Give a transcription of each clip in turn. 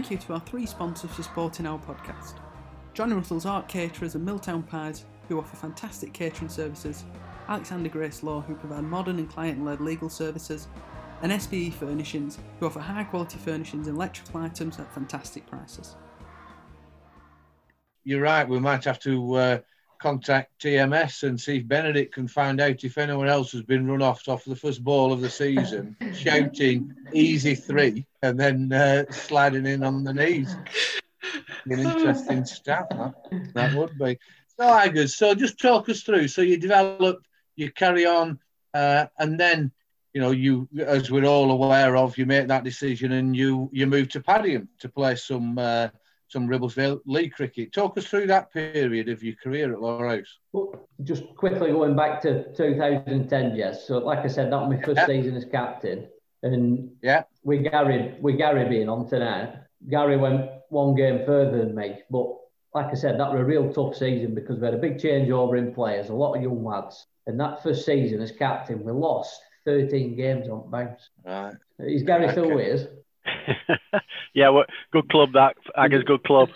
thank you to our three sponsors for supporting our podcast. Johnny Russell's Art Caterers and Milltown Pies, who offer fantastic catering services, Alexander Grace Law, who provide modern and client led legal services, and SBE Furnishings, who offer high quality furnishings and electrical items at fantastic prices. You're right, we might have to uh, contact TMS and see if Benedict can find out if anyone else has been run off off the first ball of the season, shouting easy three and then uh, sliding in on the knees. An interesting stat, that, that would be. So, Igers, so just talk us through. So you develop, you carry on, uh, and then you know, you as we're all aware of, you make that decision and you you move to Padiham to play some uh, some Ribblesdale League cricket. Talk us through that period of your career at Lower House. Well, just quickly going back to 2010, yes. So, like I said, that was my first yeah. season as captain, and yeah, we Gary, with Gary being on tonight, Gary went one game further than me. But like I said, that was a real tough season because we had a big changeover in players, a lot of young lads, and that first season as captain, we lost 13 games on bounce. Right. Is Gary okay. still with us? yeah, well, good club that. Aga's good club.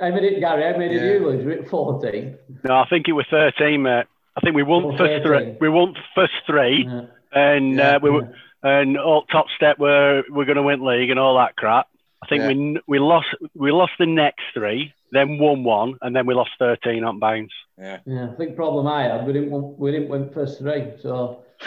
How many, Gary, how many yeah. did you lose? Was it 14? No, I think it was 13, mate. I think we won first three. We won first three, yeah. and yeah, uh, we were, and all top step were we're going to win league and all that crap. I think we we lost we lost the next three, then won one, and then we lost 13 on bounce. Yeah. Yeah, I think problem I had we didn't win, we didn't win first three, so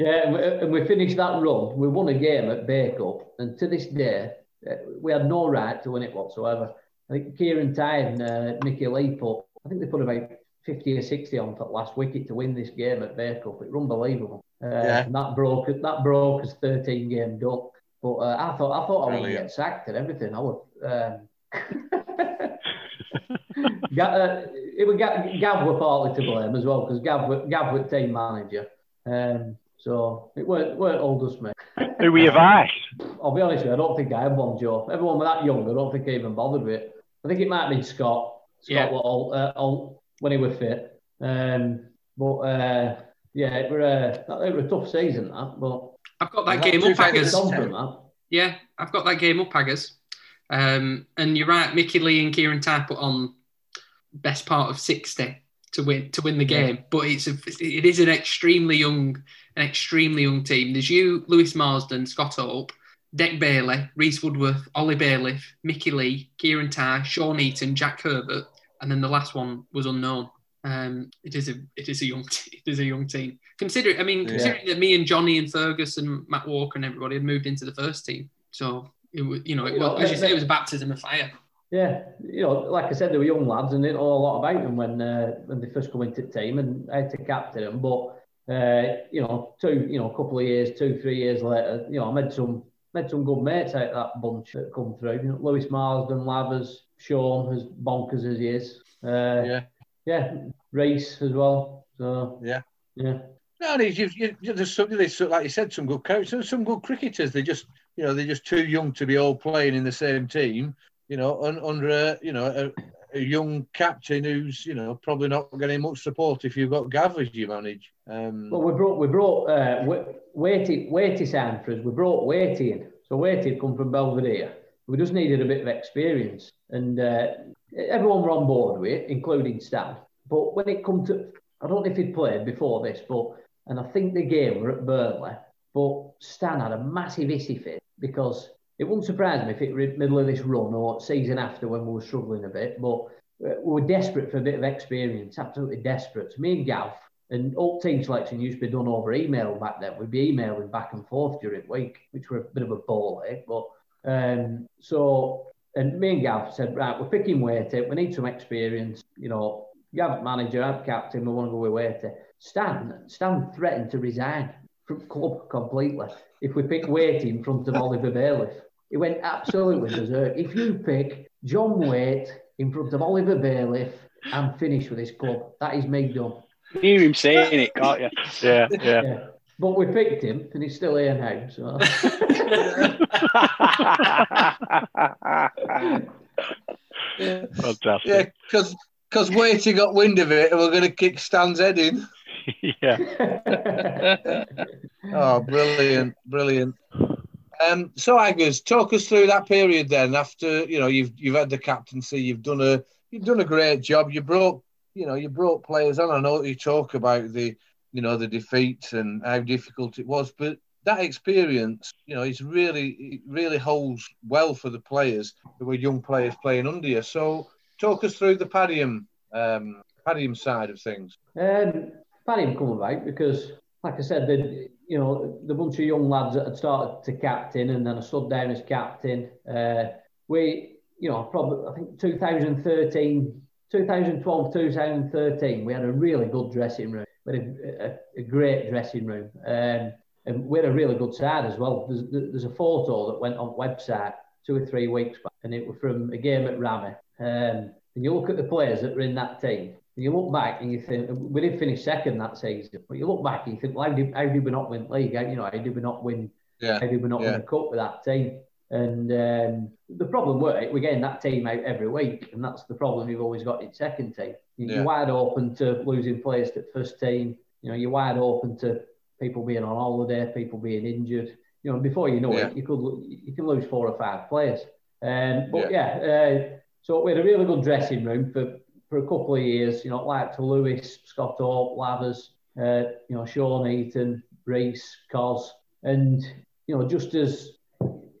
yeah, and we, and we, finished that run. We won a game at Bacup, and to this day, uh, we had no right to win it whatsoever. I think Kieran Ty and uh, Mickey Lee put, I think they put about 50 or 60 on for last wicket to win this game at Bacup. It was unbelievable. Uh, yeah. And that broke that broke his 13 game duck. But uh, I thought I thought I would get sacked and everything. I would. Um, uh, it was Gav, Gav were partly to blame as well because Gav, Gav was team manager. Um, so it weren't, weren't all just me. Who were your vice? I'll be honest with you, I don't think I had one, Joe. Everyone was that young, I don't think I even bothered with it. I think it might have been Scott. Scott yeah. all, uh, all, when he was fit. Um, but uh, yeah, it was, uh, it was a tough season, that. But I've got that game up, Aggers. Yeah, I've got that game up, Aggers. Um, and you're right, Mickey Lee and Kieran Ty put on best part of 60 to win to win the game. Yeah. But it's a, it is an extremely young an extremely young team. There's you, Lewis Marsden, Scott Hope, Deck Bailey, Reese Woodworth, Ollie Bailiff, Mickey Lee, Kieran Ty, Sean Eaton, Jack Herbert, and then the last one was unknown. Um, it is a it is a young team, it is a young team. Consider I mean considering yeah. that me and Johnny and Fergus and Matt Walker and everybody had moved into the first team, so it was you know it, well, as you say it was a baptism of fire. Yeah, you know, like I said, they were young lads and didn't know a lot about them when uh, when they first come into the team, and I had to captain them. But uh, you know, two, you know, a couple of years, two, three years later, you know, I made some made some good mates out of that bunch that come through. You know, Lewis Marsden, Lavers, Sean, as bonkers as he is. Uh, yeah, yeah, Reese as well. So yeah, yeah. No, you've, you, there's some, there's, like you said, some good coaches, some good cricketers. They just, you know, they're just too young to be all playing in the same team you know, un, under a, you know, a, a, young captain who's, you know, probably not getting much support if you've got Gav as you manage. Um, well, we brought, we brought uh, Weighty, Weighty sound for us. We brought Weighty in. So Weighty had come from Belvedere. We just needed a bit of experience. And uh, everyone were on board with it, including Stan. But when it come to, I don't know if he'd played before this, but, and I think the game were at Burnley, but Stan had a massive issue fit because it wouldn't surprise me if it were middle of this run or season after when we were struggling a bit. But uh, we were desperate for a bit of experience, absolutely desperate. Me and Gav and all team selection used to be done over email back then. We'd be emailing back and forth during the week, which were a bit of a ball, eh? But um, so, and me and Gav said, right, we're picking Weighty. We need some experience. You know, Gav manager, I'm captain. We want to go with Weighty. Stan, Stan threatened to resign from club completely if we pick Weighty in front of Oliver Bailiff. He went absolutely berserk. If you pick John Waite in front of Oliver Bailiff, I'm finished with this club. That is me done. You hear him saying it, can't you? Yeah, yeah. yeah. But we picked him, and he's still here now. So. yeah. Fantastic. Yeah, because because Waity got wind of it, and we're going to kick Stan's head in. yeah. oh, brilliant, brilliant. Um, so Aggers, talk us through that period then. After you know you've you've had the captaincy, you've done a you've done a great job. You brought you know you brought players on. I know you talk about the you know the defeats and how difficult it was, but that experience, you know, is really it really holds well for the players who were young players playing under you. So talk us through the Padiham um, Padiham side of things. Um, Padiham come about because, like I said, the you know the bunch of young lads that had started to captain, and then I stood down as captain. Uh, we, you know, probably I think 2013, 2012, 2013, we had a really good dressing room. We had a, a, a great dressing room. Um, and we had a really good side as well. There's, there's a photo that went on website two or three weeks back, and it was from a game at Rammy. Um, and you look at the players that were in that team, you look back and you think we didn't finish second that season, but you look back and you think, well, how did, how did we not win league? How, you know, how did we not win? Yeah. How did we not yeah. win a cup with that team? And um, the problem was we're getting that team out every week, and that's the problem you've always got in second team. You're yeah. wide open to losing players to first team. You know, you're wide open to people being on holiday, people being injured. You know, before you know yeah. it, you could you can lose four or five players. Um, but yeah, yeah uh, so we had a really good dressing room for, for a couple of years. You know, like to Lewis, Scott Hope, Lathers, uh, you know, Sean Eaton, Reese, Cos, and you know, just as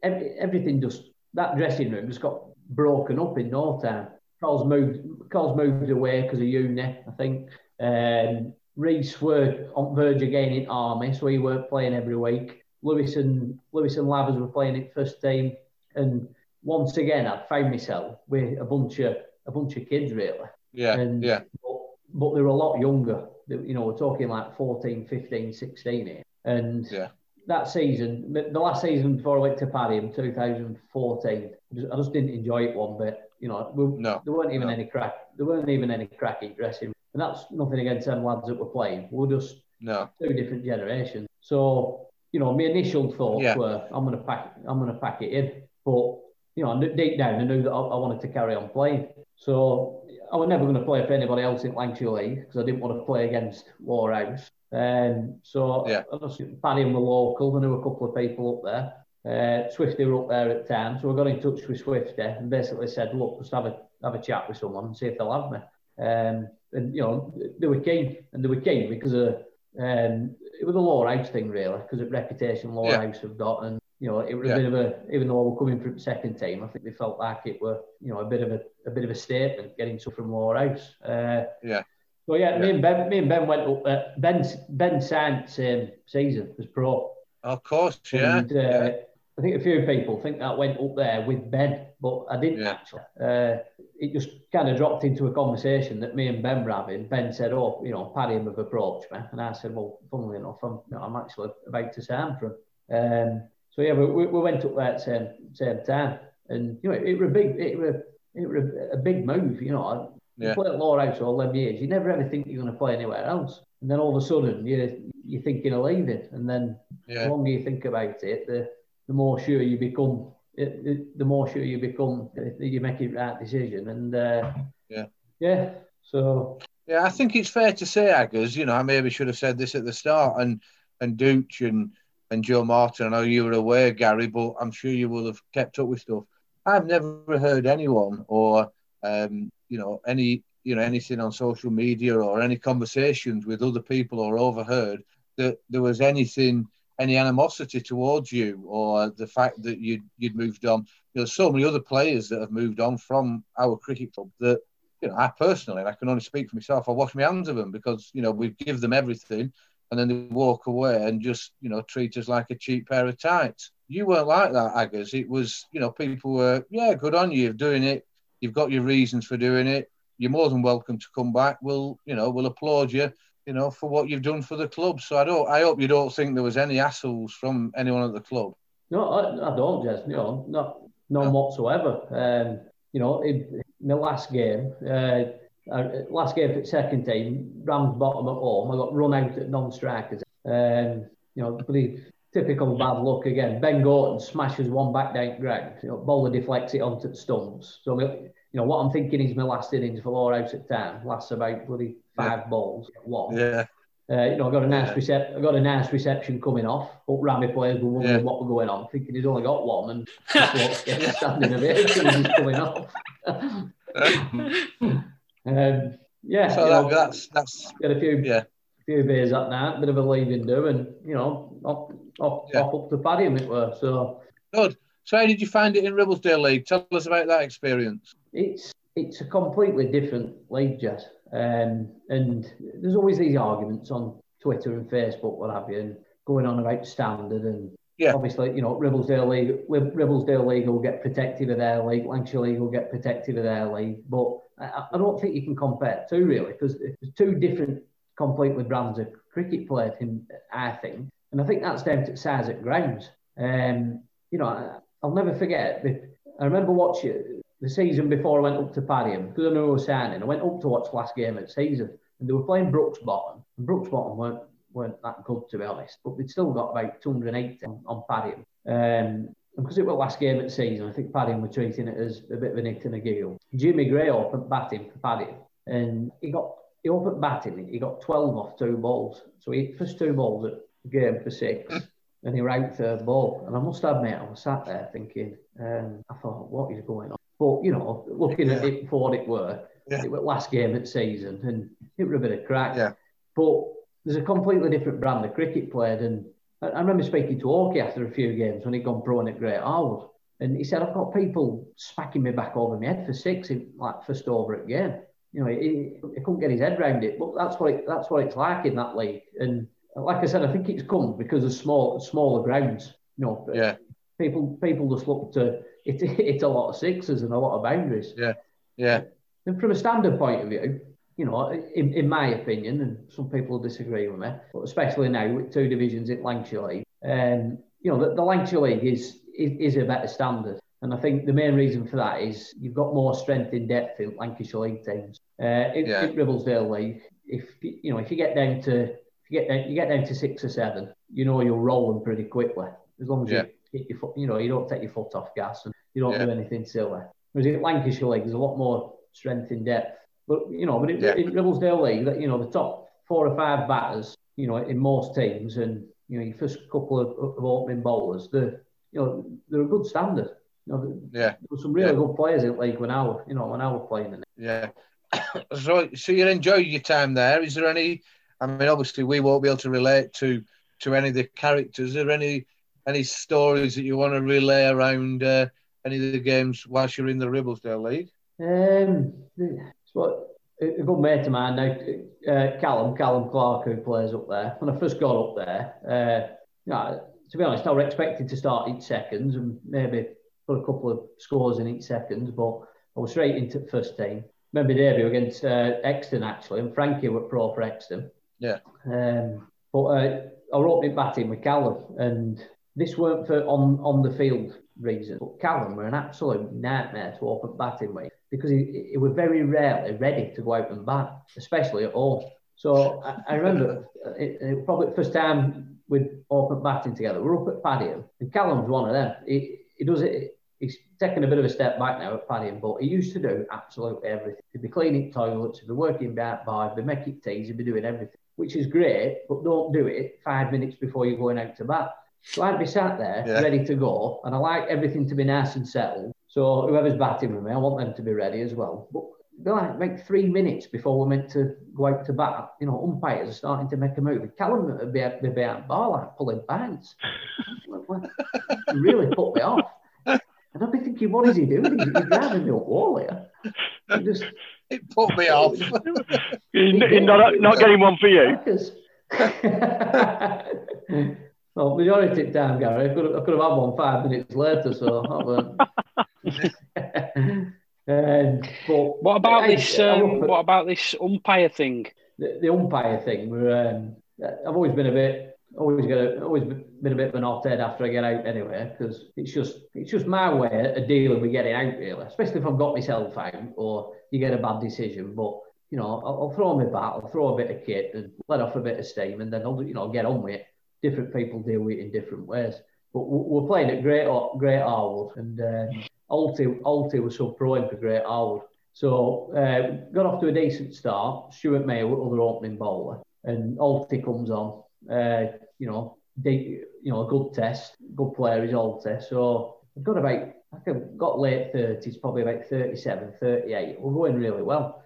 every, everything just that dressing room just got broken up in no time. Carl's moved, Carl's moved away because of uni, I think. Um, Reese were on verge again in army, so he weren't playing every week. Lewis and Lewis and Lathers were playing it first team, and once again, I found myself with a bunch of a bunch of kids really. Yeah, and, yeah. But, but they were a lot younger. You know, we're talking like 14, 15, 16 here. And yeah. that season, the last season before I went to Paddy in 2014, I just didn't enjoy it one bit. You know, we, no, there weren't even no. any crack. There weren't even any cracking dressing and that's nothing against them lads that were playing. We're just no. two different generations. So, you know, my initial thoughts yeah. were I'm gonna pack I'm gonna pack it in. But, you know, deep down I knew that I, I wanted to carry on playing. So I was never going to play for anybody else in Lancashire League because I didn't want to play against Lowerhouse. Um, so yeah. I just Paddy and the local. I knew a couple of people up there. Uh, Swifty were up there at the time, so I got in touch with Swifty and basically said, "Look, just have a have a chat with someone and see if they'll have me." Um, and you know they were keen, and they were keen because of um, it was a Lowerhouse thing really, because of reputation Lower yeah. House have got, and you know it was yeah. a bit of a even though we're coming from second team, I think they felt like it were you know a bit of a, a bit of a statement getting stuff from Lowerhouse. Uh, yeah. So yeah, yeah, me and Ben, me and Ben went up. Uh, Ben Ben signed same season as pro. Of course, yeah. And, uh, yeah. I think a few people think that went up there with Ben, but I didn't yeah. actually. Uh, it just kind of dropped into a conversation that me and Ben were having. Ben said, "Oh, you know, Paddy have approached me," and I said, "Well, funnily enough, I'm, you know, I'm actually about to sign for him." Um, so yeah, we, we went up there at the same same time, and you know, it, it was a big, it was, it was a big move. You know, yeah. you play at Lowerhouse all them years, you never ever think you're going to play anywhere else, and then all of a sudden you you're thinking of leaving, and then yeah. the longer you think about it, the the more sure you become the more sure you become that you make the right decision. And uh, yeah, yeah. So yeah, I think it's fair to say, Aggers. You know, I maybe should have said this at the start, and and Dooch and and Joe Martin. I know you were aware, Gary, but I'm sure you will have kept up with stuff. I've never heard anyone or um, you know any you know anything on social media or any conversations with other people or overheard that there was anything any animosity towards you or the fact that you'd, you'd moved on. You know, so many other players that have moved on from our cricket club that, you know, I personally, and I can only speak for myself, I wash my hands of them because, you know, we give them everything and then they walk away and just, you know, treat us like a cheap pair of tights. You weren't like that, Aggers. It was, you know, people were, yeah, good on you, you're doing it. You've got your reasons for doing it. You're more than welcome to come back. We'll, you know, we'll applaud you you know, for what you've done for the club. So I don't, I hope you don't think there was any assholes from anyone at the club. No, I, I don't, Jez. You know, not none no. whatsoever. Um, you know, in my last game, uh, uh, last game for the second team, Ramsbottom at home. I got run out at non-strikers. Um, you know, pretty typical bad luck again. Ben Gorton smashes one back down ground. You know, bowler deflects it onto the stumps. So, you know, what I'm thinking is my last innings for Lowerhouse at time lasts about bloody five yeah. balls, one. Yeah. Uh, you know, I got a nice yeah. recep- I got a nice reception coming off. But Rami players were wondering yeah. what was going on, thinking he's only got one, and standing as he's coming off. um, yeah, so that, know, that's that's got a few yeah. A few beers that night, bit of a leaving do, and you know, off off, yeah. off up to Paddy, it were. So good. So how did you find it in Ribblesdale League? Tell us about that experience. It's it's a completely different league, Jess. Um, and there's always these arguments on Twitter and Facebook, what have you, and going on about standard and yeah. obviously, you know, Ribblesdale League, Ribblesdale League will get protective of their league, Lancashire League will get protective of their league, but I, I don't think you can compare two really because it's two different completely brands of cricket played I think, and I think that's down to size at grounds. Um, you know, I, I'll never forget. I remember watching the season before I went up to Padiham, because I knew I was signing, I went up to watch last game of the season and they were playing Brooks Bottom. And Brooks Bottom weren't, weren't that good, to be honest, but they'd still got about 280 on, on Padiham. Um, and because it was last game of the season, I think Padiham were treating it as a bit of a nick and a giggle. Jimmy Gray opened batting for Padiham and he got he opened batting, he got 12 off two balls. So he first two balls at game for six and he ranked third ball. And I must admit, I was sat there thinking, um, I thought, what is going on? But you know, looking yeah. at it for what it were, yeah. it was last game of the season, and it was a bit of crack. Yeah. But there's a completely different brand of cricket played, and I, I remember speaking to Orky after a few games when he'd gone pro at Great Harwood, and he said, "I've got people smacking me back over my head for six in like first over at game." You know, he, he couldn't get his head around it, but that's what it, that's what it's like in that league. And like I said, I think it's come because of small smaller grounds. You know, yeah. people people just look to it, it's a lot of sixes and a lot of boundaries. Yeah, yeah. And from a standard point of view, you know, in, in my opinion, and some people disagree with me, but especially now with two divisions in Lancashire League, um, you know, the, the Lancashire League is, is, is a better standard. And I think the main reason for that is you've got more strength in depth in Lancashire League teams. Uh, in, yeah. Ribblesdale League, if you know if you get down to if you get down, you get down to six or seven, you know you're rolling pretty quickly as long as yeah. you your foot, you know, you don't take your foot off gas and you don't yeah. do anything silly. Whereas in Lancashire League, there's a lot more strength in depth. But you know, but in, yeah. in Ribblesdale League, that you know, the top four or five batters, you know, in most teams, and you know, your first couple of, of opening bowlers, they're you know, they're a good standard. You know, yeah, there were some really yeah. good players in the league when I was, you know, when I was playing in it. Yeah. so, so you enjoy your time there. Is there any? I mean, obviously, we won't be able to relate to to any of the characters. Is there any any stories that you want to relay around uh, any of the games whilst you're in the Ribblesdale League? Um, what a good mate of mine now, uh, Callum, Callum Clark, who plays up there. When I first got up there, uh, you know, to be honest, I was expected to start each seconds and maybe put a couple of scores in each seconds, but I was straight into the first team. Remember debut against uh, Exton actually, and Frankie were pro for Exton. Yeah. Um, but uh, I was opening batting with Callum, and this weren't for on, on the field reasons, but Callum were an absolute nightmare to open batting with because he, he was very rarely ready to go out and bat, especially at home. So I, I remember uh, it, it, probably the first time we'd open batting together. We're up at Padiham, and Callum's one of them. He, he does it. He's taken a bit of a step back now at Padiham, but he used to do absolutely everything. He'd be cleaning toilets, he'd be working back by, he'd be making teas, he'd be doing everything, which is great. But don't do it five minutes before you're going out to bat so I'd be sat there yeah. ready to go, and I like everything to be nice and settled. So whoever's batting with me, I want them to be ready as well. But they're like, like three minutes before we're meant to go out to bat. You know, umpires are starting to make a move. Callum would be, be behind bar like pulling bands. really put me off. And I'd be thinking, what is he doing? He's, he's driving me up wall here. He just it put me off. You're not, not getting one for you. Well, majority time, Gary, I could, have, I could have had one five minutes later, so um, but what about I, this? Um, what about this umpire thing? The, the umpire thing. Um, I've always been a bit, always got, a, always been a bit of an hot head after I get out anyway, because it's just, it's just my way of dealing with getting out, really. Especially if I've got myself out or you get a bad decision, but you know, I'll, I'll throw my bat, I'll throw a bit of kit and let off a bit of steam, and then I'll, you know, get on with it different people deal with it in different ways. But we're playing at Great Great Harwood, and uh, Alty Alty was so pro for Great Harwood. So uh, got off to a decent start. Stuart Mayo, other opening bowler, and Alty comes on. Uh, you know, deep, you know, a good test, good player is Alty. So I've got about, I think got late 30s, probably about 37, 38. We're going really well.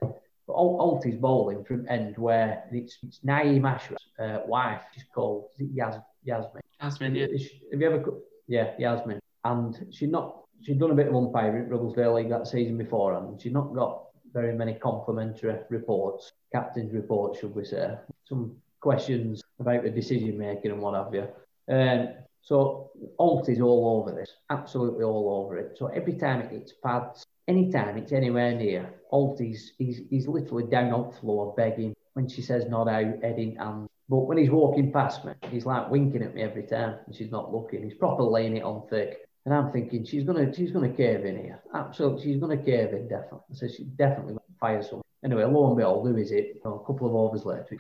But Alty's bowling from end where it's, it's Naeem Ashraf's uh, wife, she's called, is Yas, Yasmin? Yasmin, yeah. Have you ever, yeah, Yasmin. And she's not, she'd done a bit of umpiring at Ribblesdale League that season before, and she'd not got very many complimentary reports, captain's reports, should we say. Some questions about the decision making and what have you. Um, so Alt is all over this, absolutely all over it. So every time it hits pads, anytime it's anywhere near, Alt is he's, he's literally down on the floor begging. When she says not out, heading and but when he's walking past me, he's like winking at me every time, and she's not looking. He's proper laying it on thick. And I'm thinking she's gonna she's gonna cave in here. Absolutely, she's gonna cave in definitely. So she definitely fire some. Anyway, lo and behold, who is it? You know, a couple of overs later.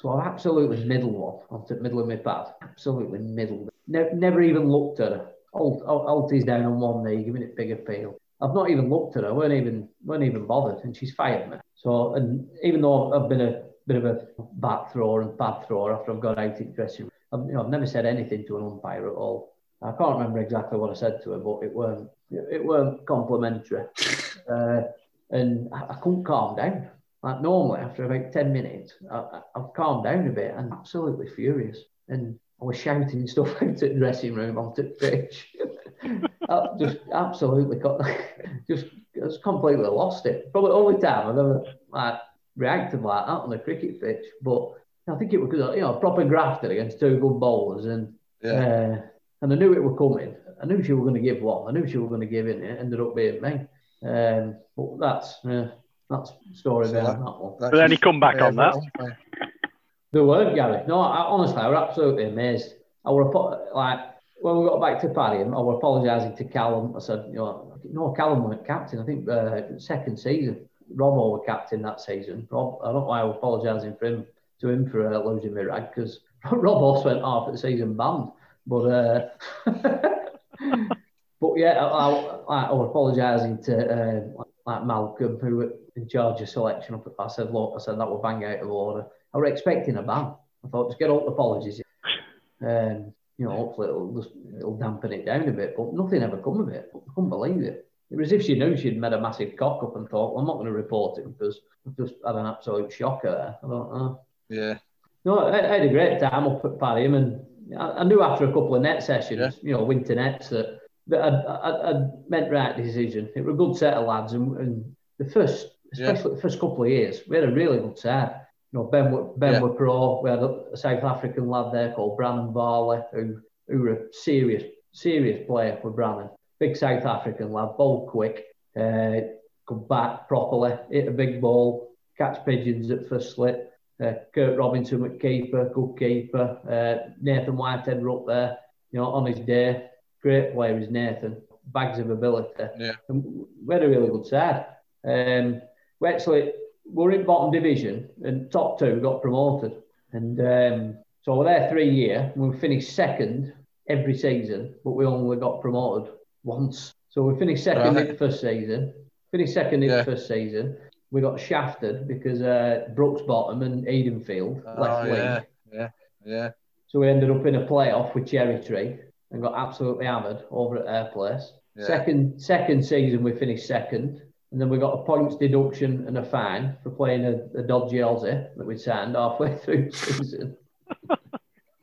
So I've absolutely middle one middle of my pad. Absolutely middle. Ne- never even looked at her. Alt, Alty's down on one knee, giving it bigger feel. I've not even looked at her. weren't even weren't even bothered, and she's fired me. So, and even though I've been a bit of a back thrower and bad thrower after I've got out in dressing room, I've, you know, I've never said anything to an umpire at all. I can't remember exactly what I said to her, but it weren't it weren't complimentary. Uh, and I, I, couldn't calm down. Like normally, after about ten minutes, I, have calmed down a bit and absolutely furious. And I was shouting stuff out at the dressing room onto the pitch. I just absolutely got just just completely lost it. Probably the only time I've ever like reacted like that on the cricket pitch. But I think it was you know proper grafted against two good bowlers and. Yeah. Uh, and I knew it were coming. I knew she were going to give one. I knew she were going to give in. It ended up being me. Um, but that's uh, that's the story so behind that, that one. But then he come back on that. There weren't Gary. No, I, honestly, I was absolutely amazed. I were put like when we got back to Paddy, I was apologising to Callum. I said, you know, no, Callum wasn't captain. I think uh, second season. Robbo was captain that season. Rob, I don't know why I was apologising for him to him for uh, losing my rag because Rob also went half the season banned. But uh, but yeah, I, I, I was apologising to uh, like Malcolm, who was in charge of selection. I said, look, I said that would bang out of order. I was expecting a ban. I thought just get all the apologies. Um, you know, hopefully it'll just it'll dampen it down a bit. But nothing ever come of it. I couldn't believe it. It was as if she knew she'd made a massive cock up and thought, well, I'm not going to report it because I've just had an absolute shocker there. I don't know. Yeah. No, I, I had a great time up at Padiham and I, knew after a couple of net sessions, yeah. you know, winter nets, that, that I'd, I'd, I'd meant right decision. It was a good set of lads, and, and the first, especially yeah. the first couple of years, we had a really good set. You know, Ben, Ben yeah. were pro. We had a, South African lad there called Brannan Barley, who who were a serious, serious player for Brannan. Big South African lad, bowl quick, uh, could bat properly, hit a big ball, catch pigeons at first slip. Uh, Kurt Robinson at keeper, good keeper. Uh, Nathan Whitehead were up there, you know, on his day. Great player is Nathan. Bags of ability. Yeah. And we had a really good side. Um, we actually we're in bottom division and top two got promoted. And um, so we're there three year. We finished second every season, but we only got promoted once. So we finished second right. in the first season. Finished second in yeah. the first season we got shafted because uh, Brooks Bottom and Edenfield oh, left wing. Yeah, yeah, yeah. So we ended up in a playoff with Cherry Tree and got absolutely hammered over at their place. Yeah. Second second season we finished second, and then we got a points deduction and a fine for playing a, a dodgy Aussie that we signed halfway through the season.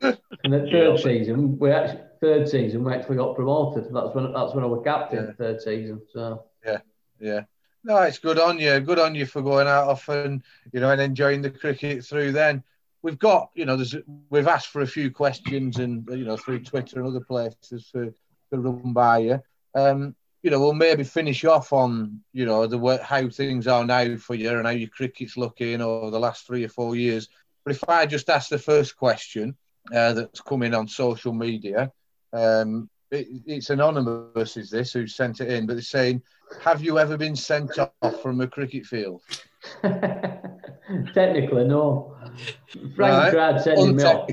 and the third season we actually third season we actually got promoted. That's when that's when I was captain yeah. third season. So yeah, yeah. No, it's good on you. Good on you for going out often, you know, and enjoying the cricket through then. We've got, you know, there's we've asked for a few questions and you know through Twitter and other places for to run by you. Um, you know, we'll maybe finish off on, you know, the work how things are now for you and how your cricket's looking over the last three or four years. But if I just ask the first question uh, that's coming on social media, um, it, it's anonymous, is this, who sent it in, but they're saying, Have you ever been sent off from a cricket field? Technically, no. Frank right. tried sending me off.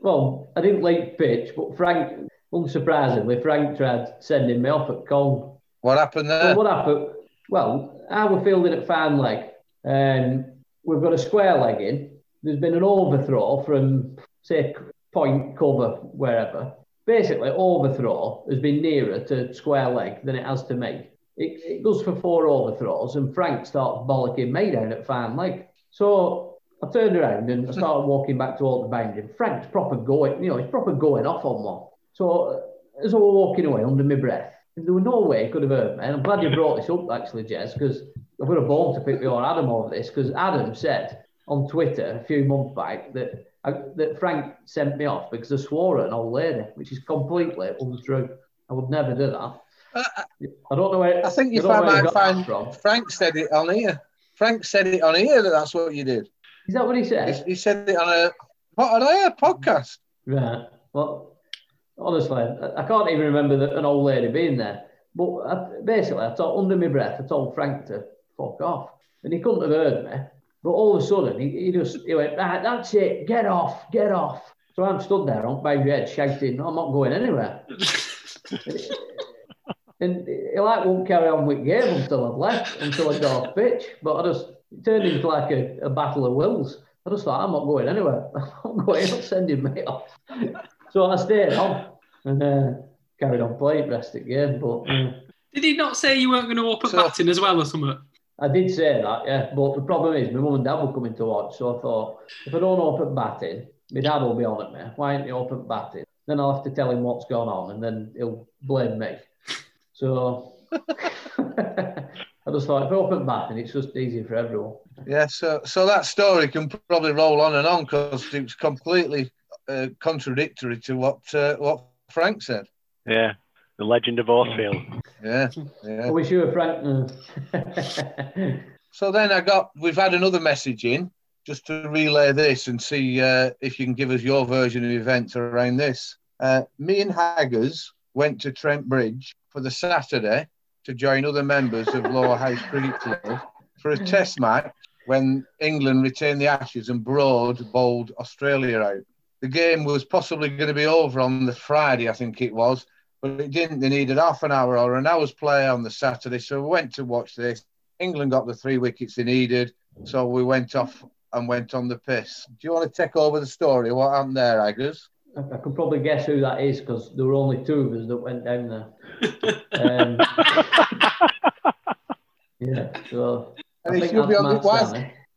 Well, I didn't like pitch, but Frank, unsurprisingly, Frank tried sending me off at Colne. What happened there? Well, what happened? Well, I was fielding at fine leg, and we've got a square leg in. there's been an overthrow from, say, point cover, wherever. Basically, overthrow has been nearer to square leg than it has to me. It, it goes for four overthrows, and Frank starts bollocking me down at fine leg. So I turned around and I started walking back towards the boundary. Frank's proper going, you know, he's proper going off on one. So as I was walking away under my breath, there was no way it could have heard me. And I'm glad you brought this up, actually, Jez, because I've got a bone to pick with Adam over this, because Adam said on Twitter a few months back that I, that Frank sent me off because I swore at an old lady, which is completely untrue. I would never do that. Uh, I don't know where. I think you I might find from. Frank said it on here. Frank said it on here that that's what you did. Is that what he said? He, he said it on a what on a podcast. Right. Well, honestly, I, I can't even remember the, an old lady being there. But I, basically, I told under my breath, I told Frank to fuck off, and he couldn't have heard me. But all of a sudden, he, he just he went, right, that's it, get off, get off. So I'm stood there on my head shouting, I'm not going anywhere. and he like won't carry on with game until I've left, until I go off pitch. But I just it turned into like a, a battle of wills. I just thought, I'm not going anywhere. I'm not going, I'm sending me off. So I stayed on and uh, carried on playing rest of the game. But uh, did he not say you weren't going to open so, batting as well or something? I did say that, yeah. But the problem is, my mum and dad were coming to watch, so I thought, if I don't open batting, my dad will be on at me. Why aren't you open batting? Then I'll have to tell him what's going on, and then he'll blame me. So I just thought if I open batting, it's just easier for everyone. Yeah, so so that story can probably roll on and on because it's completely uh, contradictory to what uh, what Frank said. Yeah, the legend of Horsfield. Yeah, yeah. I wish you were Frank. so then I got, we've had another message in just to relay this and see uh, if you can give us your version of events around this. Uh, me and Haggers went to Trent Bridge for the Saturday to join other members of Lower House Cricket Club for a test match when England retained the Ashes and Broad bowled Australia out. The game was possibly going to be over on the Friday, I think it was, but it didn't. They needed half an hour or an hour's play on the Saturday, so we went to watch this. England got the three wickets they needed, so we went off and went on the piss. Do you want to take over the story? What happened there, Aggers? I could probably guess who that is because there were only two of us that went down there. um, yeah, so. And he should be on the, why, is,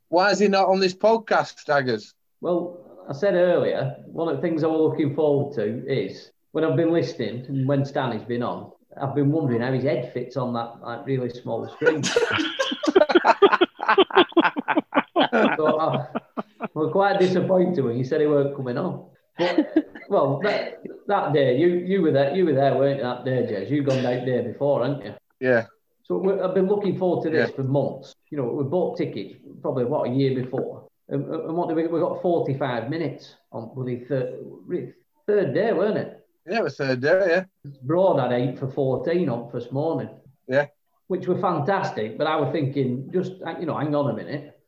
why is he not on this podcast, Daggers? Well, I said earlier, one of the things I was looking forward to is when I've been listening and when Stanley's been on, I've been wondering how his head fits on that like really small screen. so uh, I, was quite disappointed when he said he weren't coming on. But, well, that, that day you you were there, you were there, weren't you? That day, Jez, you'd gone that day before, hadn't you? Yeah. So I've been looking forward to this yeah. for months. You know, we bought tickets probably what a year before, and, and what did we? We got forty five minutes on the third third day, weren't it? Yeah, it was third day, yeah. Broad had eight for 14 on first morning. Yeah. Which were fantastic, but I was thinking, just, you know, hang on a minute.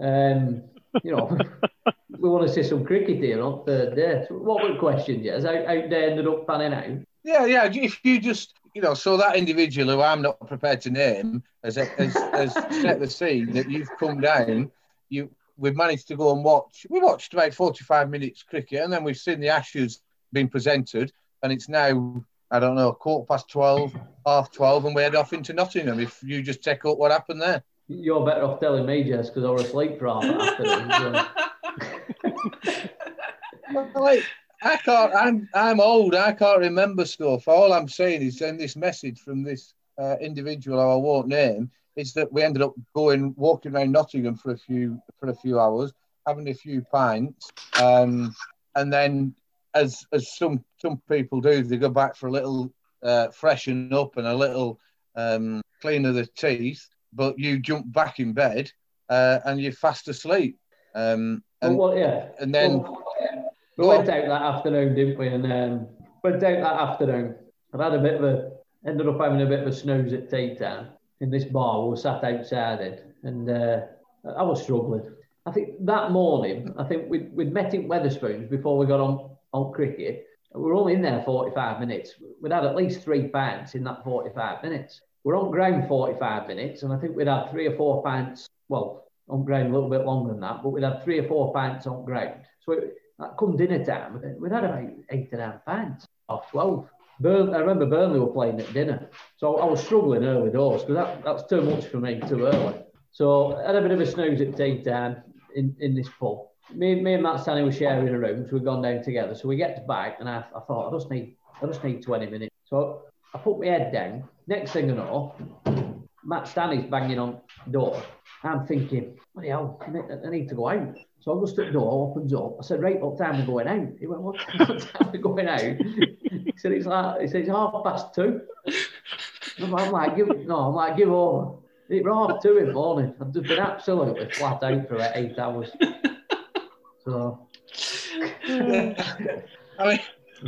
Um, you know, we want to see some cricket here on third day. So what were the questions, yes? How, how they ended up panning out? Yeah, yeah. If you just, you know, so that individual who I'm not prepared to name has, has, has set the scene that you've come down, you we've managed to go and watch. We watched about 45 minutes cricket, and then we've seen the Ashes being presented, and it's now I don't know quarter past twelve, half twelve, and we head off into Nottingham. If you just check up what happened there, you're better off telling me, Jess, because I was asleep for half an afternoon. I can't. I'm I'm old. I can't remember stuff. All I'm saying is send this message from this uh, individual I won't name. Is that we ended up going walking around Nottingham for a few for a few hours, having a few pints, um, and then as as some some people do, they go back for a little uh, freshen up and a little um, clean of the teeth. But you jump back in bed uh, and you're fast asleep. Um, and, well, yeah. And then well, we went out that afternoon, didn't we? And um, went out that afternoon. I had a bit of a ended up having a bit of a snooze at tea time in this bar. We were sat outside it, and uh, I was struggling. I think that morning, I think we'd, we'd met in Wetherspoons before we got on on cricket. We were only in there 45 minutes. We'd had at least three pints in that 45 minutes. We're on ground 45 minutes, and I think we'd had three or four pints. Well, on ground a little bit longer than that, but we'd had three or four pints on ground. So it, come dinner time, we'd had about eight and a half pints off 12. Burn, I remember Burnley were playing at dinner. So I was struggling early doors because that, that's too much for me too early. So I had a bit of a snooze at tea time in, in this pub. Me, me and Matt Stanley were sharing a room, so we'd gone down together. So we get back, and I, I thought, I just need I just need 20 minutes. So I put my head down. Next thing I know, Matt Stanley's banging on door. I'm thinking, what the hell, I need to go out. So I just at the door, opens up. I said, right, what time are we going out? He went, what time are we going out? he said, it's like, he said, it's half past two. I'm like, give, no, I'm like, give over. It was half two in the morning. I've just been absolutely flat out for about eight hours. So. I mean,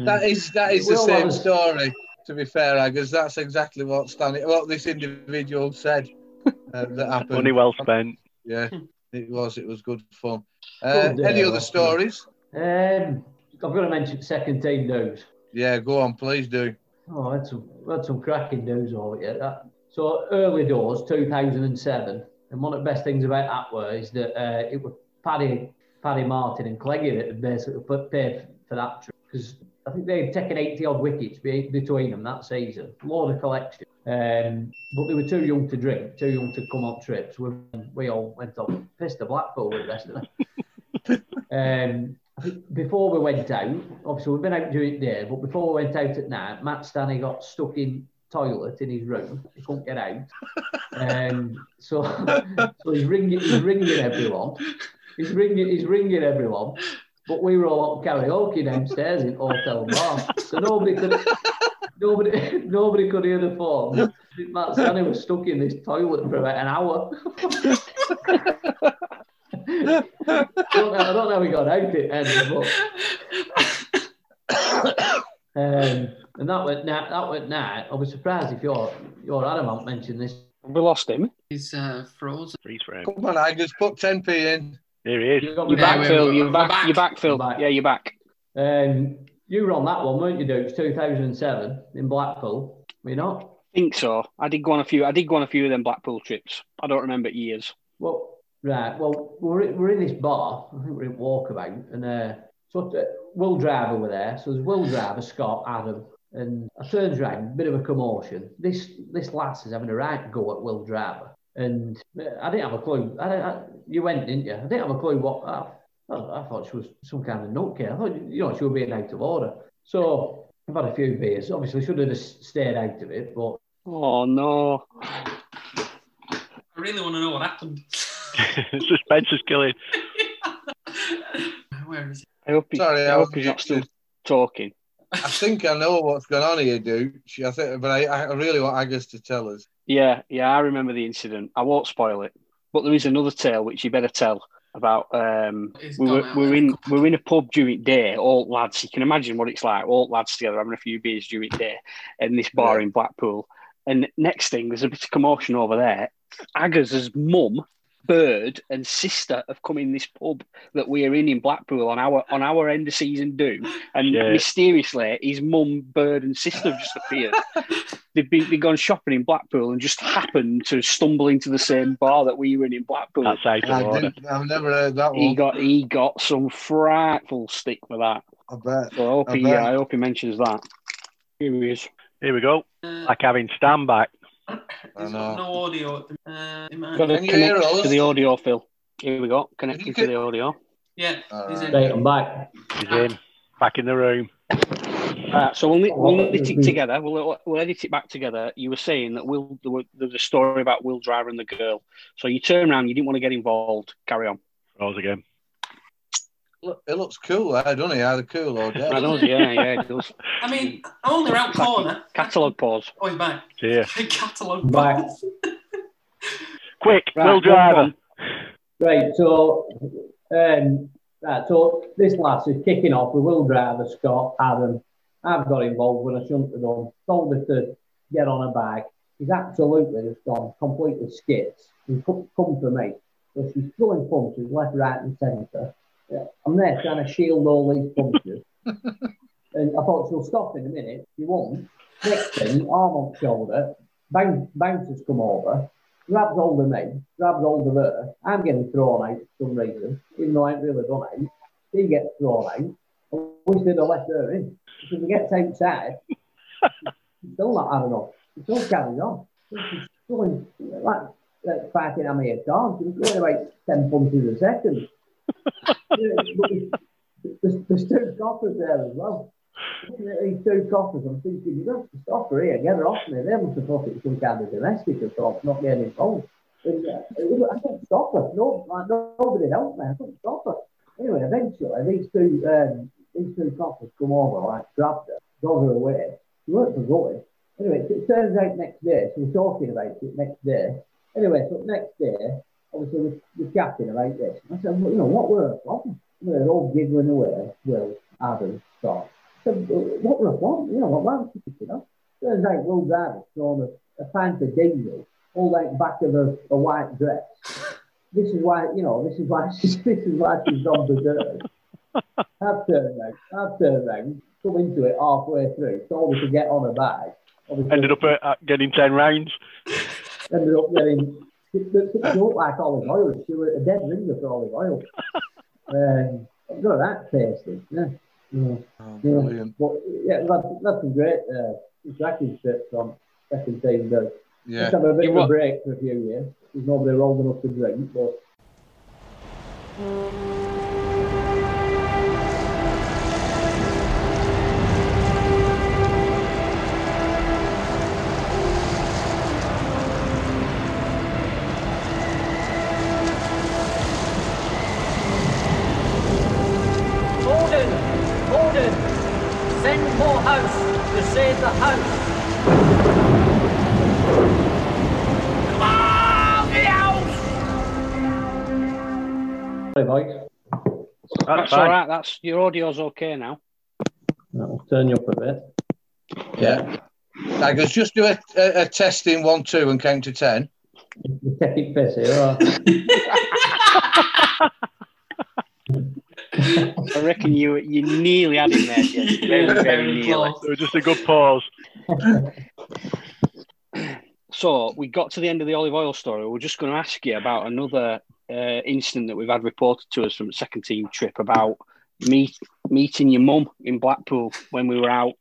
that is that is the same story. To be fair, I because that's exactly what Stanley, what this individual said uh, that happened. Money well spent. Yeah, it was. It was good fun. Uh, any other stories? Um, I've got to mention second team news. Yeah, go on, please do. Oh, that's some that's some cracking news over here. That, so early doors, 2007, and one of the best things about that was is that uh, it was Paddy Paddy Martin and Cleggy that basically paid for that trip because I think they'd taken 80 odd wickets between them that season. Load of collection. Um, but they were too young to drink, too young to come on trips. We, we all went off, pissed the Blackpool with the rest of them. um, before we went out, obviously we've been out during the day, but before we went out at night, Matt Stanley got stuck in toilet in his room. He couldn't get out. Um, so, so he's ringing, he's ringing everyone. He's ringing, he's ringing everyone. But we were all up karaoke downstairs in Hotel Bar, so nobody could nobody nobody could hear the phone. Matt Stanley was stuck in this toilet for about an hour. I, don't know, I don't know how we got out it end, but um, and that went now. That went now. I was surprised if your your Adamant mentioned this. We lost him. He's uh, frozen. Freeze frame. Come on, I just put 10p in. Here he is. You are back, Phil. You're back. You're back, Phil. Back. Yeah, you're back. Um, you were on that one, weren't you, Dukes? 2007 in Blackpool. Were you not? I think so. I did go on a few. I did go on a few of them Blackpool trips. I don't remember years. Well, right. Well, we're we're in this bar. I think we're in Walkabout, and uh, so uh, Will Driver were there. So there's Will Driver, Scott, Adam, and I turns round, bit of a commotion. This this lass is having a right go at Will Driver. And I didn't have a clue. I, I, you went, didn't you? I didn't have a clue what. I, I thought she was some kind of nutcase. I thought, you know, she was being out of order. So I've had a few beers. Obviously, should have just stayed out of it, but. Oh, no. I really want to know what happened. Suspense is killing. Where is it? I hope, he, Sorry, I, I hope he's not still talking. I think I know what's going on here, dude. I think, but I, I really want Agus to tell us. Yeah, yeah, I remember the incident. I won't spoil it, but there is another tale which you better tell about. Um, we were we were in we were in a pub during day, all lads. You can imagine what it's like, all lads together having a few beers during day, in this bar yeah. in Blackpool. And next thing, there's a bit of commotion over there. Agaz's mum Bird and sister have come in this pub that we're in in Blackpool on our on our end of season do, and yeah. mysteriously his mum, Bird, and sister have just appeared. they've been they've gone shopping in Blackpool and just happened to stumble into the same bar that we were in in Blackpool. That's out of order. I've never heard that one. He got he got some frightful stick for that. I bet. So I hope, I, he, I hope he mentions that. Here he is. Here we go. Like having stand back. There's no audio. Uh, Got to connect to the audio, Phil. Here we go. Connecting to the audio. Yeah, he's in. Right, I'm back. He's in. Back in the room. Uh, so we'll, we'll edit it together. We'll, we'll edit it back together. You were saying that Will, there there's a story about Will Driver and the girl. So you turn around, you didn't want to get involved. Carry on. Rose again. Look, it looks cool, I don't know. Either cool or dead. I does, yeah, yeah, it does. I mean, I'm on the right corner. Catalogue pause. Oh, he's back. Yeah. Catalogue back. Quick, right, Will Driver. Right, so um, right, so this lass is kicking off with Will Driver, Scott, Adam. I've got involved when I shouldn't have done. Told her to get on her bag. He's absolutely just gone completely skits. He's come, come for me. So she's throwing punches left, right, and centre. I'm there trying to shield all these punches. and I thought she'll stop in a minute. She won't. Next thing, arm on shoulder, bounce, bouncers come over. grabs hold of me, grabs hold of her. I'm getting thrown out for some reason, even though I ain't really done it. She gets thrown out. I wish they'd have left her in. Because we get outside, she's still not having enough. She still carries on. She's going like, like fighting at times. She's going about 10 punches a second. there's, two coppers there as well. Looking at these two coppers, I'm thinking, you got to stop her here, get her off me. They must have thought it was some kind of domestic something, not getting involved. And, uh, I couldn't stop her. No, like, nobody helped me. I couldn't stop her. Anyway, eventually, these two um, these two coppers come over, like, grabbed her, drove her away. She weren't for going. Anyway, it turns out next day, so we're talking about it next day. Anyway, so next day, obviously, we're, we're chatting about this. I said, well, you know, what were her problem? They're all giggling away. Will, Adam, Scott. So, what were her problem? You know, what was it, you know? Turns out Will Davis thrown a, a pint of diesel all out back of a, a white dress. This is why, you know, this is why she's, this is why she's gone berserk. I've turned around, I've turned around, come into it halfway through, told her to get on her back. Obviously, ended up uh, getting 10 rounds. Ended up getting, she, she looked like Olive Oyl. She was a dead ringer for Olive Oyl. Um, got that tasty. Yeah. Yeah. Oh, brilliant. Yeah. But, yeah, that's, that's some great uh, tracking strips on second team does. Yeah. Let's have a bit you of a break for a few years. There's nobody old enough to drink, but. Save the house. Come on, the house! Hey, Mike. That's, That's all right. That's your audio's okay now. I'll turn you up a bit. Yeah. I guess just do a, a, a test in one, two, and count to ten. Take it piss here. I reckon you you nearly had him there, Jez. Very, very, very nearly. It was just a good pause. so we got to the end of the olive oil story. We're just going to ask you about another uh, incident that we've had reported to us from a second team trip about meet, meeting your mum in Blackpool when we were out.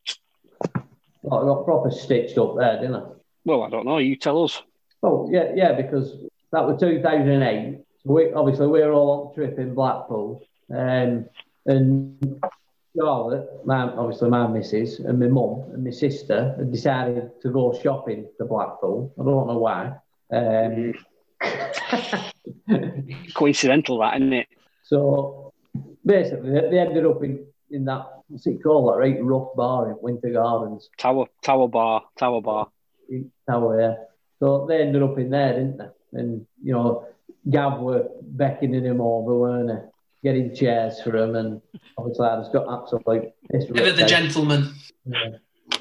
Well, I got proper stitched up there, didn't I? Well, I don't know. You tell us. Oh, yeah, yeah, because that was 2008. So we, obviously, we were all on the trip in Blackpool. Um, and Charlotte, my, obviously my missus, and my mum and my sister had decided to go shopping to Blackpool. I don't know why. Um, Coincidental, that isn't it? So basically, they ended up in, in that what's it called, that right rough bar in Winter Gardens. Tower Tower Bar, Tower Bar. Tower, yeah. So they ended up in there, didn't they? And you know, Gav were beckoning him over, weren't they? Getting chairs for him, and obviously I just got absolutely pissed. Ever the gentleman. Yeah.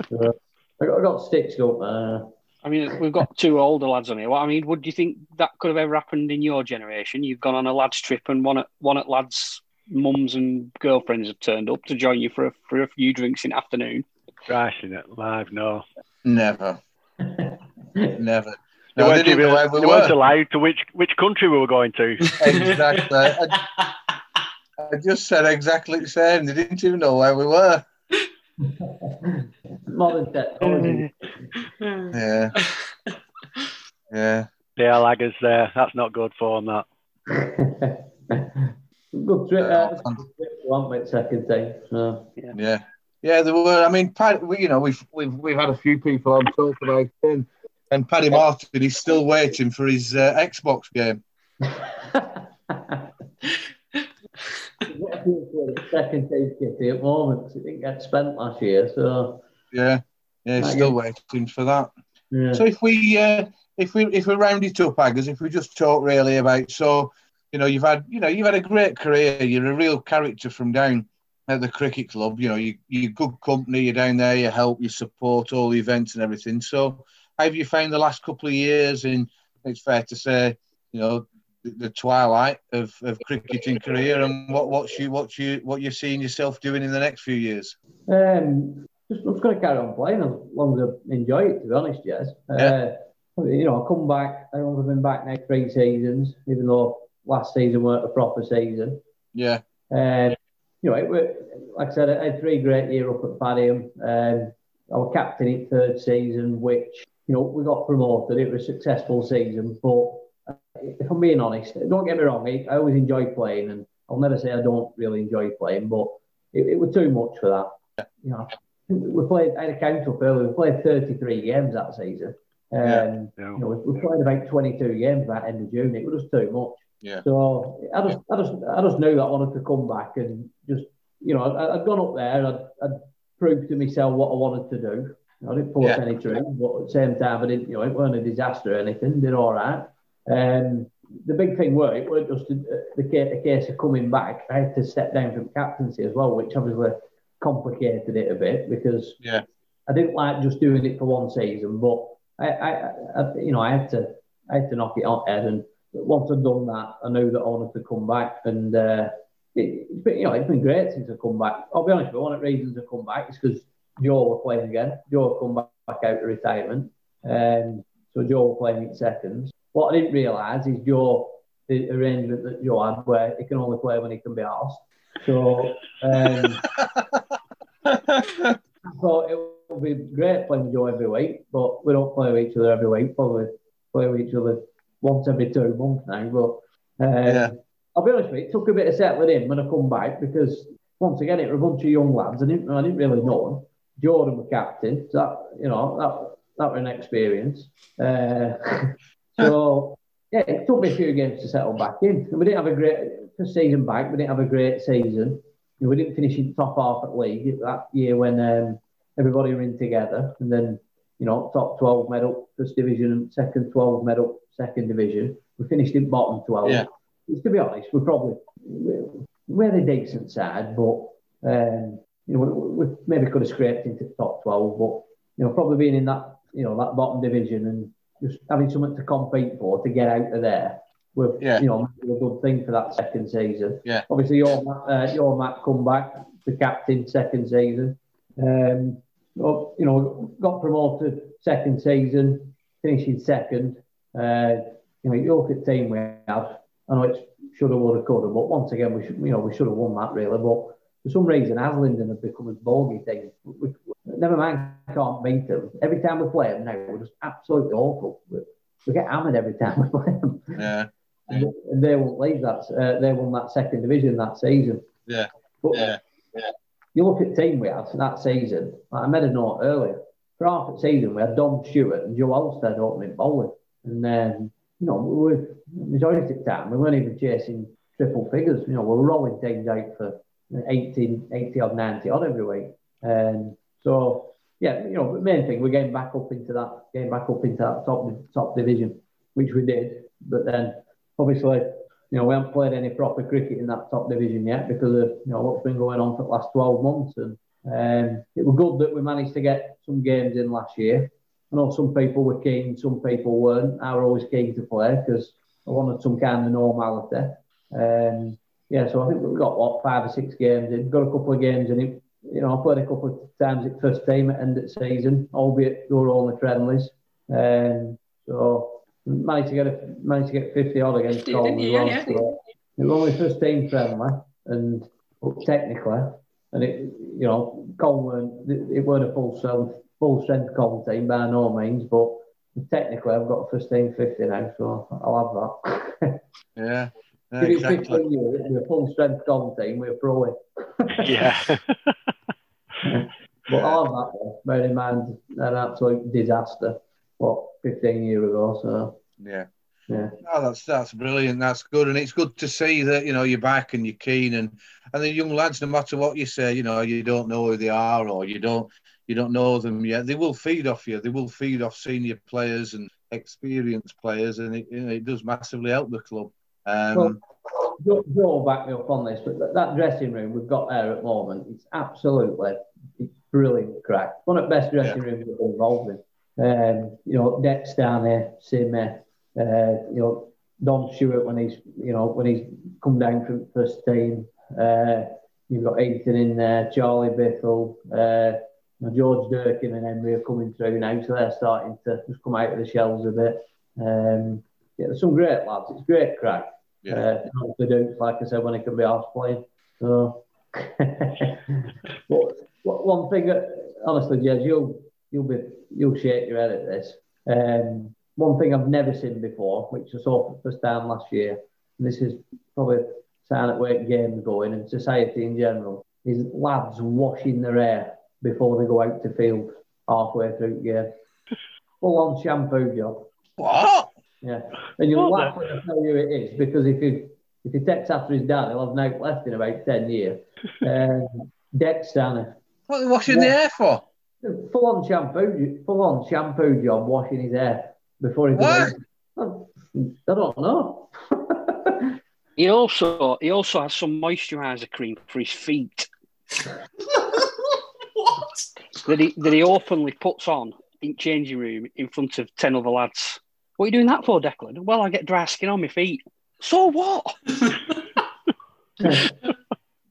So, I got, I got sticks, up. Uh, I mean, we've got two older lads on here. What I mean, would you think that could have ever happened in your generation? You've gone on a lads trip, and one at one at lads' mums and girlfriends have turned up to join you for a, for a few drinks in the afternoon. Crashing it live, no, never, never. They, weren't, they, even, we they were. weren't allowed to which which country we were going to. exactly. I just said exactly the same. They didn't even know where we were. Modern technology. yeah. Yeah. Yeah, laggers there. That's not good for them, that. good trip. Uh, one with second thing. So. Yeah. yeah. Yeah, there were. I mean, we, you know, we've we've we've had a few people on talk about him, and Paddy Martin. He's still waiting for his uh, Xbox game. second stage kitty at the moment it didn't get spent last year. So yeah, yeah, still waiting for that. Yeah. So if we uh, if we if we round it up, Aggers, if we just talk really about so you know you've had you know you've had a great career. You're a real character from down at the cricket club. You know you you're good company. You're down there. You help. You support all the events and everything. So how have you found the last couple of years? And it's fair to say, you know, the twilight of, of cricketing career and what what's you what you what you're seeing yourself doing in the next few years? Um, just, I'm just going to carry on playing as long as I enjoy it. To be honest, yes. Uh, you know, I come back. I've only been back now three seasons, even though last season weren't a proper season. Yeah. Um, you know, it, like I said, I had three great years up at Padiham. Um, I was captain in third season, which you know we got promoted. It was a successful season, but if I'm being honest, don't get me wrong, I, I always enjoy playing, and I'll never say I don't really enjoy playing, but it, it was too much for that. You know, we played. I had a count up earlier. We played 33 games that season. Um, yeah. You know, we, we played about 22 games by end of June. It was just too much. Yeah. So I just, I just, I just knew that I wanted to come back and just, you know, I, had gone up there. I'd, I'd proved to myself what I wanted to do. I didn't pull yeah. up any tricks, but at the same time, I didn't, you know, it wasn't a disaster or anything. Did all right. Um, the big thing were it wasn't just the, the, case of coming back. I had to step down from captaincy as well, which obviously complicated it a bit because yeah, I didn't like just doing it for one season, but I, I, I you know, I had to, I had to knock it on head and once I'd done that, I knew that I wanted to come back, and uh, it, has been, you know, it's been great since I come back. I'll be honest, with you, one of the reasons I come back is because Joe was playing again. Joe had come back, out of retirement, um, so Joe was playing in seconds. What I didn't realise is your the arrangement that Joe had where he can only play when he can be asked. So um, I thought it would be great playing with Joe every week, but we don't play with each other every week. Probably play with each other once every two months now. But uh, yeah. I'll be honest with you, it took a bit of settling in when I come back because once again, it were a bunch of young lads. I didn't, I didn't really know them. Jordan was captain, so that, you know that that was an experience. Uh, so yeah, it took me a few games to settle back in. And we didn't have a great first season back. We didn't have a great season. we didn't finish in top half at league that year when um, everybody were in together, and then you know top twelve medal first division and second twelve medal second division. We finished in bottom 12. Yeah. To be honest, we're probably we're a decent side, but um, you know, we, we, maybe could have scraped into the top 12, but you know, probably being in that you know that bottom division and just having something to compete for to get out of there with yeah. you know a good thing for that second season. Yeah. Obviously, your uh, your Matt come back the captain second season. Um, you know, got promoted second season, finishing second. Uh, you know, you look at team we have. I know it's should have, would have, could have, but once again, we should, you know, we should have won that really. But for some reason, Haslingden have become a bogey thing. We, never mind, can't beat them. Every time we play them now, we're just absolutely awful. We, we get hammered every time we play them. Yeah. And, and they won't leave that. Uh, they won that second division that season. Yeah. But yeah. Yeah. You look at the team we had that season. Like I made a note earlier. For half the season, we had Dom Stewart and Joe Olstead opening bowling. And then, you know, we were, majority of the time, we weren't even chasing triple figures. You know, we were rolling things out for 18, 80 odd, 90 odd every week. And so, yeah, you know, the main thing, we're getting back up into that, getting back up into that top top division, which we did. But then, obviously, you know, we haven't played any proper cricket in that top division yet because of, you know, what's been going on for the last 12 months. And um, it was good that we managed to get some games in last year. I know some people were keen, some people weren't. I was always keen to play because I wanted some kind of normality. Um, yeah, so I think we've got what five or six games in. Got a couple of games in it. You know, I played a couple of times at first team at end of the season, albeit they were only friendlies. Um, so managed to get a managed to get fifty odd against Colne as well. Yeah, so it was only first team friendly, and technically, and it you know Colne weren't it weren't a full strength full strength Colne team by no means, but technically I've got a first team fifty now, so I'll have that. yeah. Give exactly. it 15 years, we're a full strength Colne team, we're pro Yeah. but all that, bear in mind, an absolute disaster, what, 15 years ago, so. Yeah. Yeah. Oh, that's that's brilliant. That's good, and it's good to see that you know you're back and you're keen, and and the young lads, no matter what you say, you know you don't know who they are or you don't you don't know them yet. They will feed off you. They will feed off senior players and experienced players, and it, you know, it does massively help the club. Um, well, Joe back me up on this, but that dressing room we've got there at the moment, it's absolutely it's brilliant crack. One of the best dressing yeah. rooms we've been involved in. Um, you know, Dex down there, Simmer, uh, you know, Dom Stewart when he's, you know, when he's come down from first team. Uh, you've got Ethan in there, Charlie Biffle, uh, George Durkin and Henry are coming through now, so they're starting to just come out of the shells a bit. Um, yeah, there's some great lads. It's great crack. Yeah. Uh, the Dukes, like I said, when it can be off playing. So, but one thing, honestly, Jez, you'll you'll be you'll shake your head at this. Um, one thing I've never seen before, which I saw for the first time last year, and this is probably sign at where games going and society in general, is lads washing their hair before they go out to field halfway through the game. Full on shampoo job. What? Yeah. And you'll laugh when I tell you it is, because if you if he takes after his dad, he'll have no left in about 10 years. Um, Dex Stanner. What are you washing yeah. the hair for? Full on shampoo, full on shampoo job washing his hair before he goes. I don't know. he also he also has some moisturiser cream for his feet. what? That he that he openly puts on in changing room in front of ten other lads. What are you doing that for, Declan? Well, I get dry skin on my feet. So what?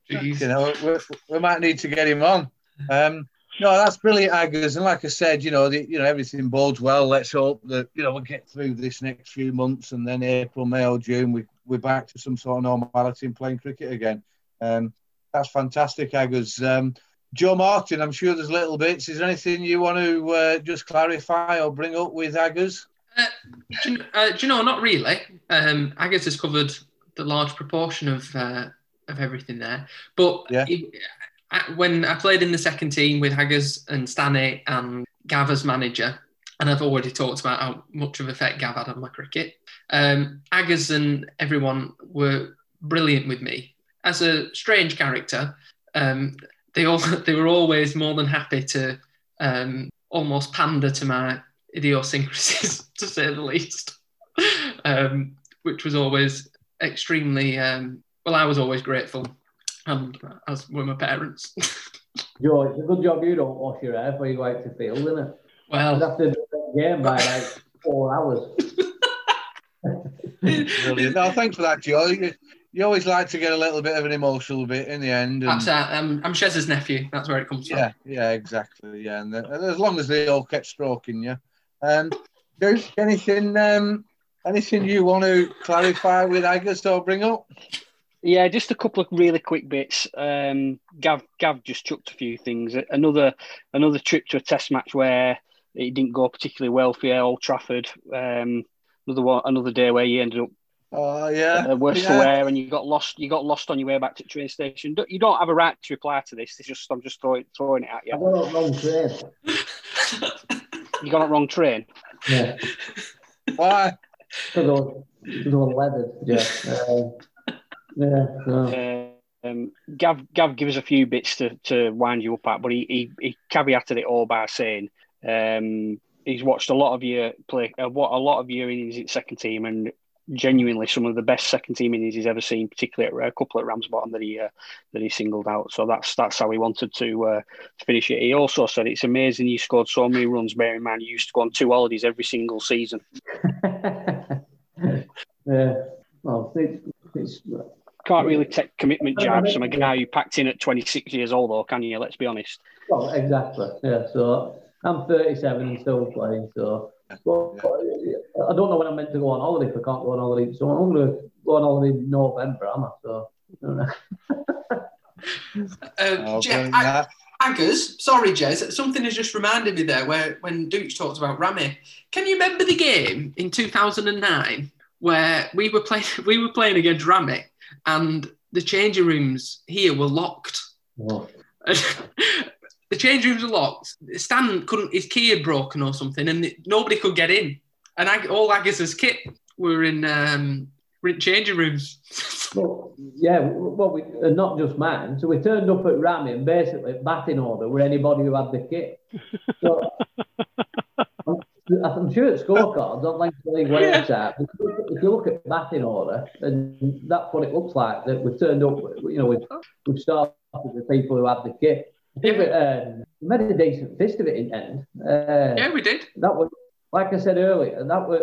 you know, we, we, might need to get him on. Um, no, that's brilliant, Aggers. And like I said, you know, the, you know, everything bodes well. Let's hope that you know we'll get through this next few months, and then April, May, or June, we we're back to some sort of normality in playing cricket again. Um, that's fantastic, Aggers. Um, Joe Martin, I'm sure there's little bits. Is there anything you want to uh, just clarify or bring up with Aggers? Uh, do, you, uh, do, you, know? Not really. Um, Aggers has covered the large proportion of uh, of everything there. But yeah. when I played in the second team with Haggers and Stanley and Gav as manager, and I've already talked about how much of effect Gav had on my cricket. Um, Aggers and everyone were brilliant with me as a strange character. Um, they all they were always more than happy to um, almost pander to my idiosyncrasies, to say the least, um, which was always extremely um, well, I was always grateful, um, as were my parents. George, it's a good job you don't wash your hair before you go out to field, isn't it? Well, after the game by like four hours. Brilliant. No, thanks for that, Joe. You, you, always like to get a little bit of an emotional bit in the end. And... Absolutely. I'm, I'm Shez's nephew. That's where it comes from. Yeah, yeah, exactly. Yeah, and, the, as long as they all kept stroking you. Um, there's anything, um, anything you want to clarify with Aggers or bring up? Yeah, just a couple of really quick bits. Um, Gav Gav just chucked a few things. Another another trip to a test match where it didn't go particularly well for you, Old Trafford. Um, another one, another day where you ended up Oh yeah, uh, worse yeah. for wear, and you got lost. You got lost on your way back to the train station. You don't have a right to reply to this. It's just I'm just throwing throwing it at you. I got on wrong train. you got on wrong train. Yeah. Why? Because it was leathered. Yeah. Uh, yeah. Um, Gav, Gav give us a few bits to, to wind you up at, but he, he, he caveated it all by saying um, he's watched a lot of you play, uh, what a lot of you innings at second team, and genuinely some of the best second team innings he's ever seen, particularly at a couple at Ramsbottom that he uh, that he singled out. So that's that's how he wanted to, uh, to finish it. He also said it's amazing you scored so many runs. Bearing in mind you used to go on two holidays every single season. yeah, well, it's, it's can't really take commitment jabs from a guy who packed in at 26 years old, though, can you? Let's be honest. Well, exactly. Yeah. So I'm 37 and still playing. So, but I don't know when I'm meant to go on holiday if I can't go on holiday. So I'm going to go on holiday in November, am I? So. uh, Jeff, Aggers, sorry, Jez, something has just reminded me there where when Dukes talked about Rami. Can you remember the game in 2009 where we were playing we were playing against Rami and the changing rooms here were locked. the change rooms were locked. Stan couldn't, his key had broken or something, and nobody could get in. And I, all Aggis's kit were in, um, were in changing rooms. well, yeah, well, we, uh, not just mine. So we turned up at Rami and basically batting order were anybody who had the kit. So I'm sure at scorecards on Lancashire League website, if you look at batting order, and that's what it looks like. That we've turned up, you know, we've, we've started with people who have the kit. Yeah. um, we made a decent fist of it in the end. Uh, yeah, we did. That was, like I said earlier, that was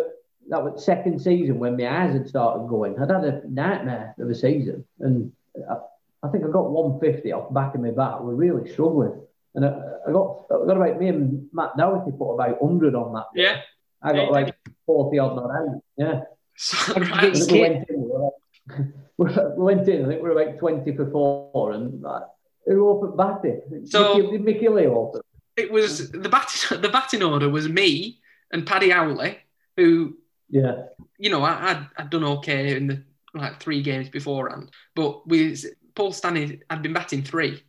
that was second season when my eyes had started going. I'd had a nightmare of a season, and I, I think I got 150 off the back of my bat. We're really struggling. And I, I got I got about me and Matt Doherty put about hundred on that. Yeah. I got like forty odd not out. Yeah. So, right. we, went in, we, went in. I think we were about twenty for four, and like, who opened batting? So Mickey, Mickey Lee open? It was the batting. The batting order was me and Paddy Owley, who yeah, you know, I, I'd, I'd done okay in the like three games beforehand, but we Paul Stanley had been batting three.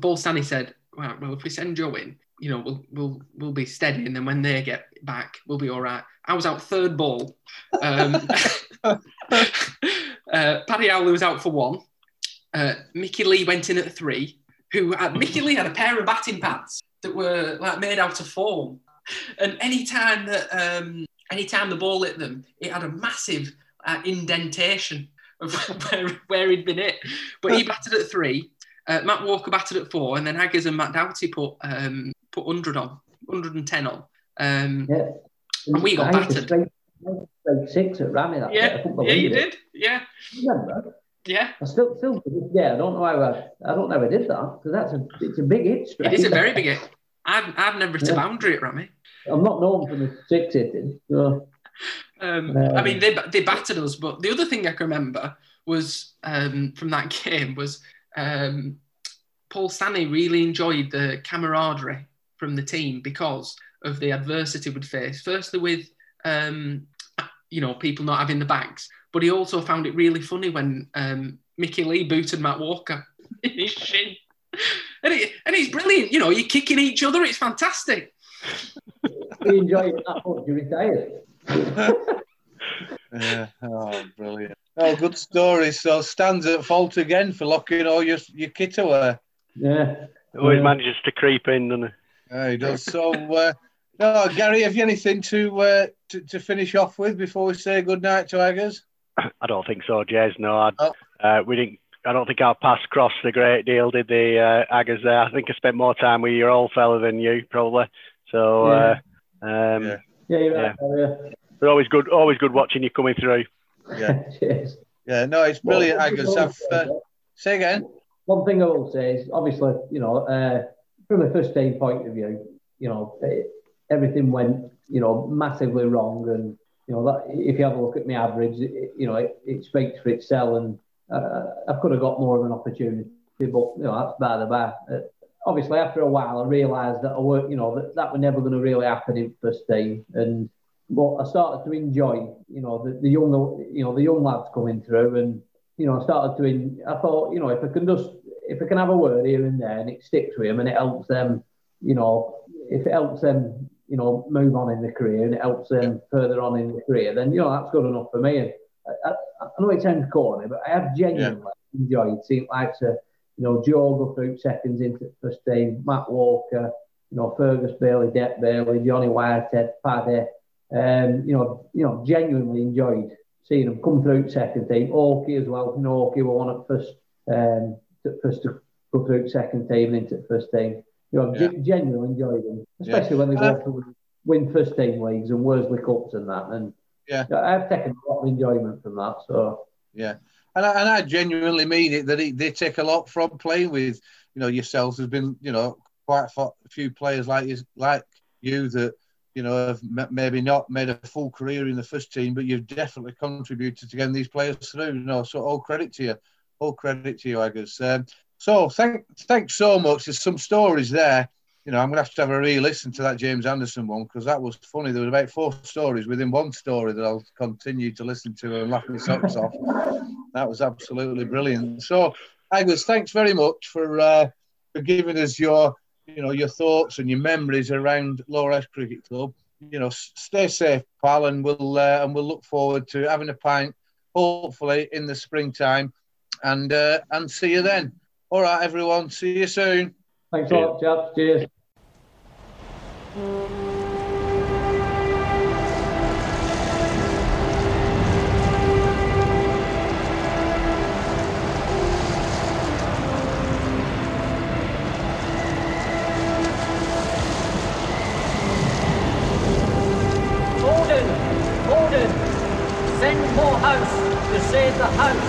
Paul Stanley said, well, well, if we send Joe in, you know, we'll we'll we'll be steady, and then when they get back, we'll be all right. I was out third ball. Um, uh, Paddy Owley was out for one. Uh, Mickey Lee went in at three. Who had, Mickey Lee had a pair of batting pads that were like made out of foam, and any time that um, any time the ball hit them, it had a massive uh, indentation of where, where he'd been hit. But he batted at three. Uh, Matt Walker batted at four, and then Haggers and Matt Doughty put um, put 100 on, 110 on. Um, yeah. And we got I battered. Straight, straight six at Ramy. That yeah, yeah, you it. did. Yeah. Remember? Yeah. I still, still, yeah. I don't know how I, I don't know how I did that because that's a, it's a big hit. Straight. It is a very big hit. I've, I've never hit yeah. a boundary at Ramy. I'm not known for the six hitting. So. Um, um, I mean, they they battered us, but the other thing I can remember was um, from that game was um, Paul Stanley really enjoyed the camaraderie from the team because of the adversity we'd face. Firstly, with um, you know people not having the bags, but he also found it really funny when um, Mickey Lee booted Matt Walker in his shin. And, it, and it's brilliant, you know. You're kicking each other; it's fantastic. you enjoy it that much, you retired. yeah. Oh, brilliant. Oh, good story. So stands at fault again for locking all your your kit away. Yeah. Always yeah. manages to creep in, doesn't he? Yeah, he does. So, uh, no, Gary, have you anything to, uh, to to finish off with before we say good night to Aggers? I don't think so, Jez. No, I, oh. uh, we didn't. I don't think our paths crossed a great deal, did the uh, Aggers there? I think I spent more time with your old fella than you, probably. So, yeah, uh, um, yeah. Yeah, you're right. Yeah. yeah. But always good, always good watching you coming through. Yeah, yeah. No, it's brilliant, well, Aggers. Uh, say again. One thing I will say is, obviously, you know, uh, from a first team point of view, you know, it, everything went, you know, massively wrong, and you know that if you have a look at my average, it, you know, it, it speaks for itself, and uh, I could have got more of an opportunity, but you know, that's by the by. Uh, obviously, after a while, I realised that I work, you know, that, that was never going to really happen in first team, and but I started to enjoy, you know, the, the young, you know, the young lads coming through, and you know, I started to. In, I thought, you know, if I can just, if I can have a word here and there, and it sticks with them, and it helps them, you know, if it helps them, you know, move on in the career, and it helps them further on in the career, then you know that's good enough for me. And I, I, I know it sounds corny, but I have genuinely yeah. enjoyed seeing like to, you know, Joe go through seconds into the first team, Matt Walker, you know, Fergus Bailey, Depp Bailey, Johnny Whitehead, Paddy. Um, you know, you know, genuinely enjoyed seeing them come through second team. Orky as well. You know, Orky were one at first, um, first to go through second team and into the first team. You know, yeah. genuinely enjoyed them, especially yeah. when they go to win first team leagues and Worsley Cups and that. And yeah, I've taken a lot of enjoyment from that. So yeah, and I, and I genuinely mean it that it, they take a lot from playing with you know yourselves. There's been you know quite a few players like you like you that you know, have maybe not made a full career in the first team, but you've definitely contributed to getting these players through. You know, so all credit to you, all credit to you, Aggers. Um, so thank, thanks so much. There's some stories there. You know, I'm gonna have to have a re-listen to that James Anderson one because that was funny. There was about four stories within one story that I'll continue to listen to and laugh my socks off. That was absolutely brilliant. So, Aggers, thanks very much for uh, for giving us your you know your thoughts and your memories around Lowerhouse Cricket Club. You know, stay safe, pal, and we'll uh, and we'll look forward to having a pint, hopefully in the springtime, and uh, and see you then. All right, everyone. See you soon. Thanks a lot, chaps. Cheers. Send more house to save the house.